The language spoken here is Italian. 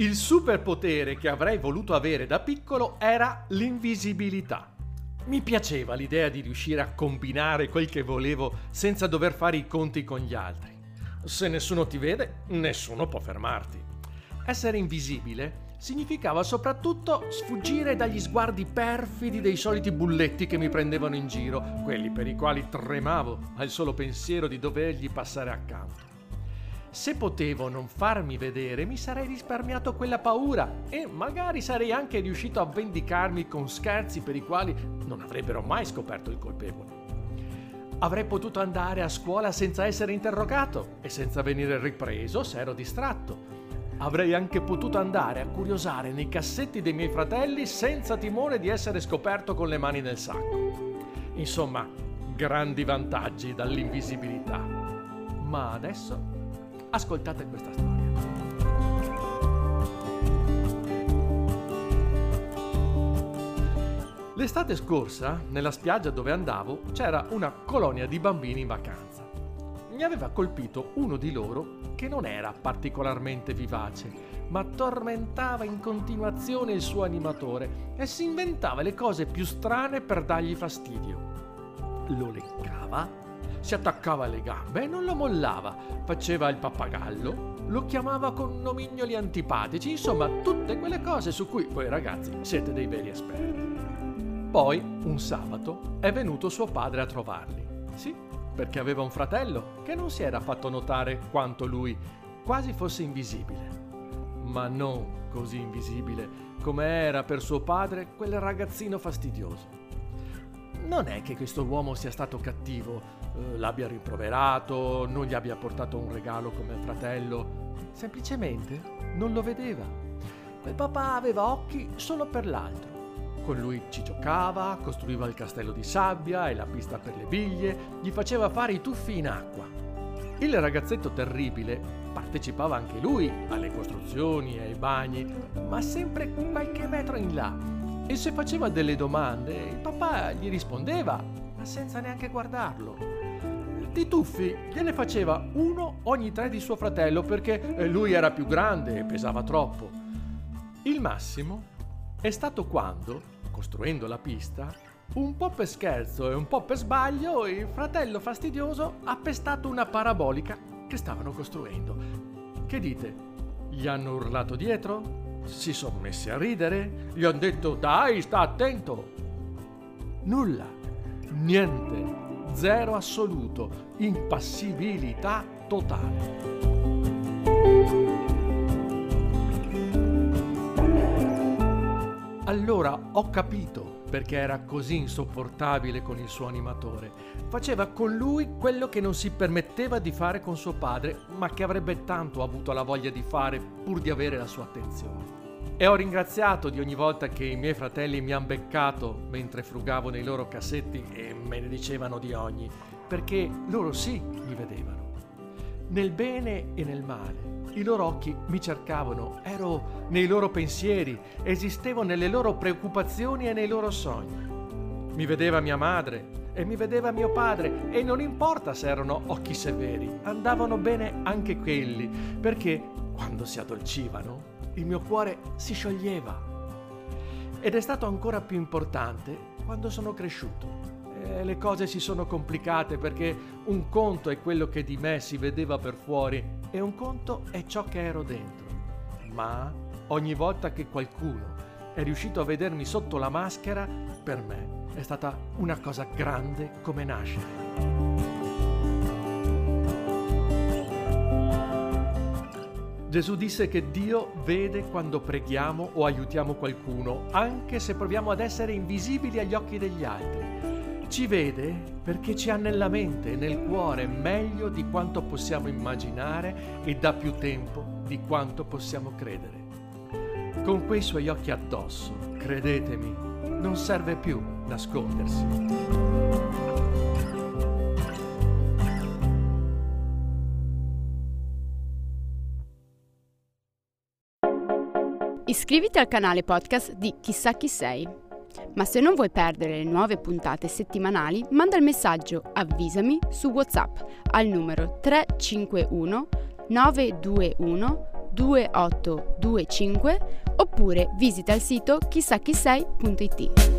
Il superpotere che avrei voluto avere da piccolo era l'invisibilità. Mi piaceva l'idea di riuscire a combinare quel che volevo senza dover fare i conti con gli altri. Se nessuno ti vede, nessuno può fermarti. Essere invisibile significava soprattutto sfuggire dagli sguardi perfidi dei soliti bulletti che mi prendevano in giro, quelli per i quali tremavo al solo pensiero di dovergli passare accanto. Se potevo non farmi vedere, mi sarei risparmiato quella paura e magari sarei anche riuscito a vendicarmi con scherzi per i quali non avrebbero mai scoperto il colpevole. Avrei potuto andare a scuola senza essere interrogato e senza venire ripreso se ero distratto. Avrei anche potuto andare a curiosare nei cassetti dei miei fratelli senza timore di essere scoperto con le mani nel sacco. Insomma, grandi vantaggi dall'invisibilità. Ma adesso Ascoltate questa storia. L'estate scorsa, nella spiaggia dove andavo, c'era una colonia di bambini in vacanza. Mi aveva colpito uno di loro che non era particolarmente vivace, ma tormentava in continuazione il suo animatore e si inventava le cose più strane per dargli fastidio. Lo leccava si attaccava alle gambe e non lo mollava, faceva il pappagallo, lo chiamava con nomignoli antipatici, insomma tutte quelle cose su cui voi ragazzi siete dei veri esperti. Poi, un sabato, è venuto suo padre a trovarli. Sì, perché aveva un fratello che non si era fatto notare quanto lui quasi fosse invisibile. Ma non così invisibile come era per suo padre quel ragazzino fastidioso. Non è che questo uomo sia stato cattivo, eh, l'abbia rimproverato, non gli abbia portato un regalo come fratello, semplicemente non lo vedeva. Quel papà aveva occhi solo per l'altro. Con lui ci giocava, costruiva il castello di sabbia e la pista per le biglie, gli faceva fare i tuffi in acqua. Il ragazzetto terribile partecipava anche lui alle costruzioni e ai bagni, ma sempre qualche metro in là. E se faceva delle domande, il papà gli rispondeva, ma senza neanche guardarlo. Di tuffi gliene faceva uno ogni tre di suo fratello perché eh, lui era più grande e pesava troppo. Il massimo è stato quando, costruendo la pista, un po' per scherzo e un po' per sbaglio, il fratello fastidioso ha pestato una parabolica che stavano costruendo. Che dite? Gli hanno urlato dietro? Si sono messi a ridere? Gli hanno detto dai, sta attento! Nulla, niente zero assoluto, impassibilità totale. Allora ho capito perché era così insopportabile con il suo animatore. Faceva con lui quello che non si permetteva di fare con suo padre, ma che avrebbe tanto avuto la voglia di fare pur di avere la sua attenzione. E ho ringraziato di ogni volta che i miei fratelli mi hanno beccato mentre frugavo nei loro cassetti e me ne dicevano di ogni, perché loro sì mi vedevano. Nel bene e nel male, i loro occhi mi cercavano, ero nei loro pensieri, esistevo nelle loro preoccupazioni e nei loro sogni. Mi vedeva mia madre e mi vedeva mio padre e non importa se erano occhi severi, andavano bene anche quelli, perché quando si addolcivano il mio cuore si scioglieva. Ed è stato ancora più importante quando sono cresciuto. E le cose si sono complicate perché un conto è quello che di me si vedeva per fuori e un conto è ciò che ero dentro. Ma ogni volta che qualcuno è riuscito a vedermi sotto la maschera, per me è stata una cosa grande come nascere. Gesù disse che Dio vede quando preghiamo o aiutiamo qualcuno, anche se proviamo ad essere invisibili agli occhi degli altri. Ci vede perché ci ha nella mente e nel cuore meglio di quanto possiamo immaginare e da più tempo di quanto possiamo credere. Con quei suoi occhi addosso, credetemi, non serve più nascondersi. Iscriviti al canale podcast di Chissà chi sei. Ma se non vuoi perdere le nuove puntate settimanali, manda il messaggio Avvisami su WhatsApp al numero 351 921 2825 oppure visita il sito chissachisei.it.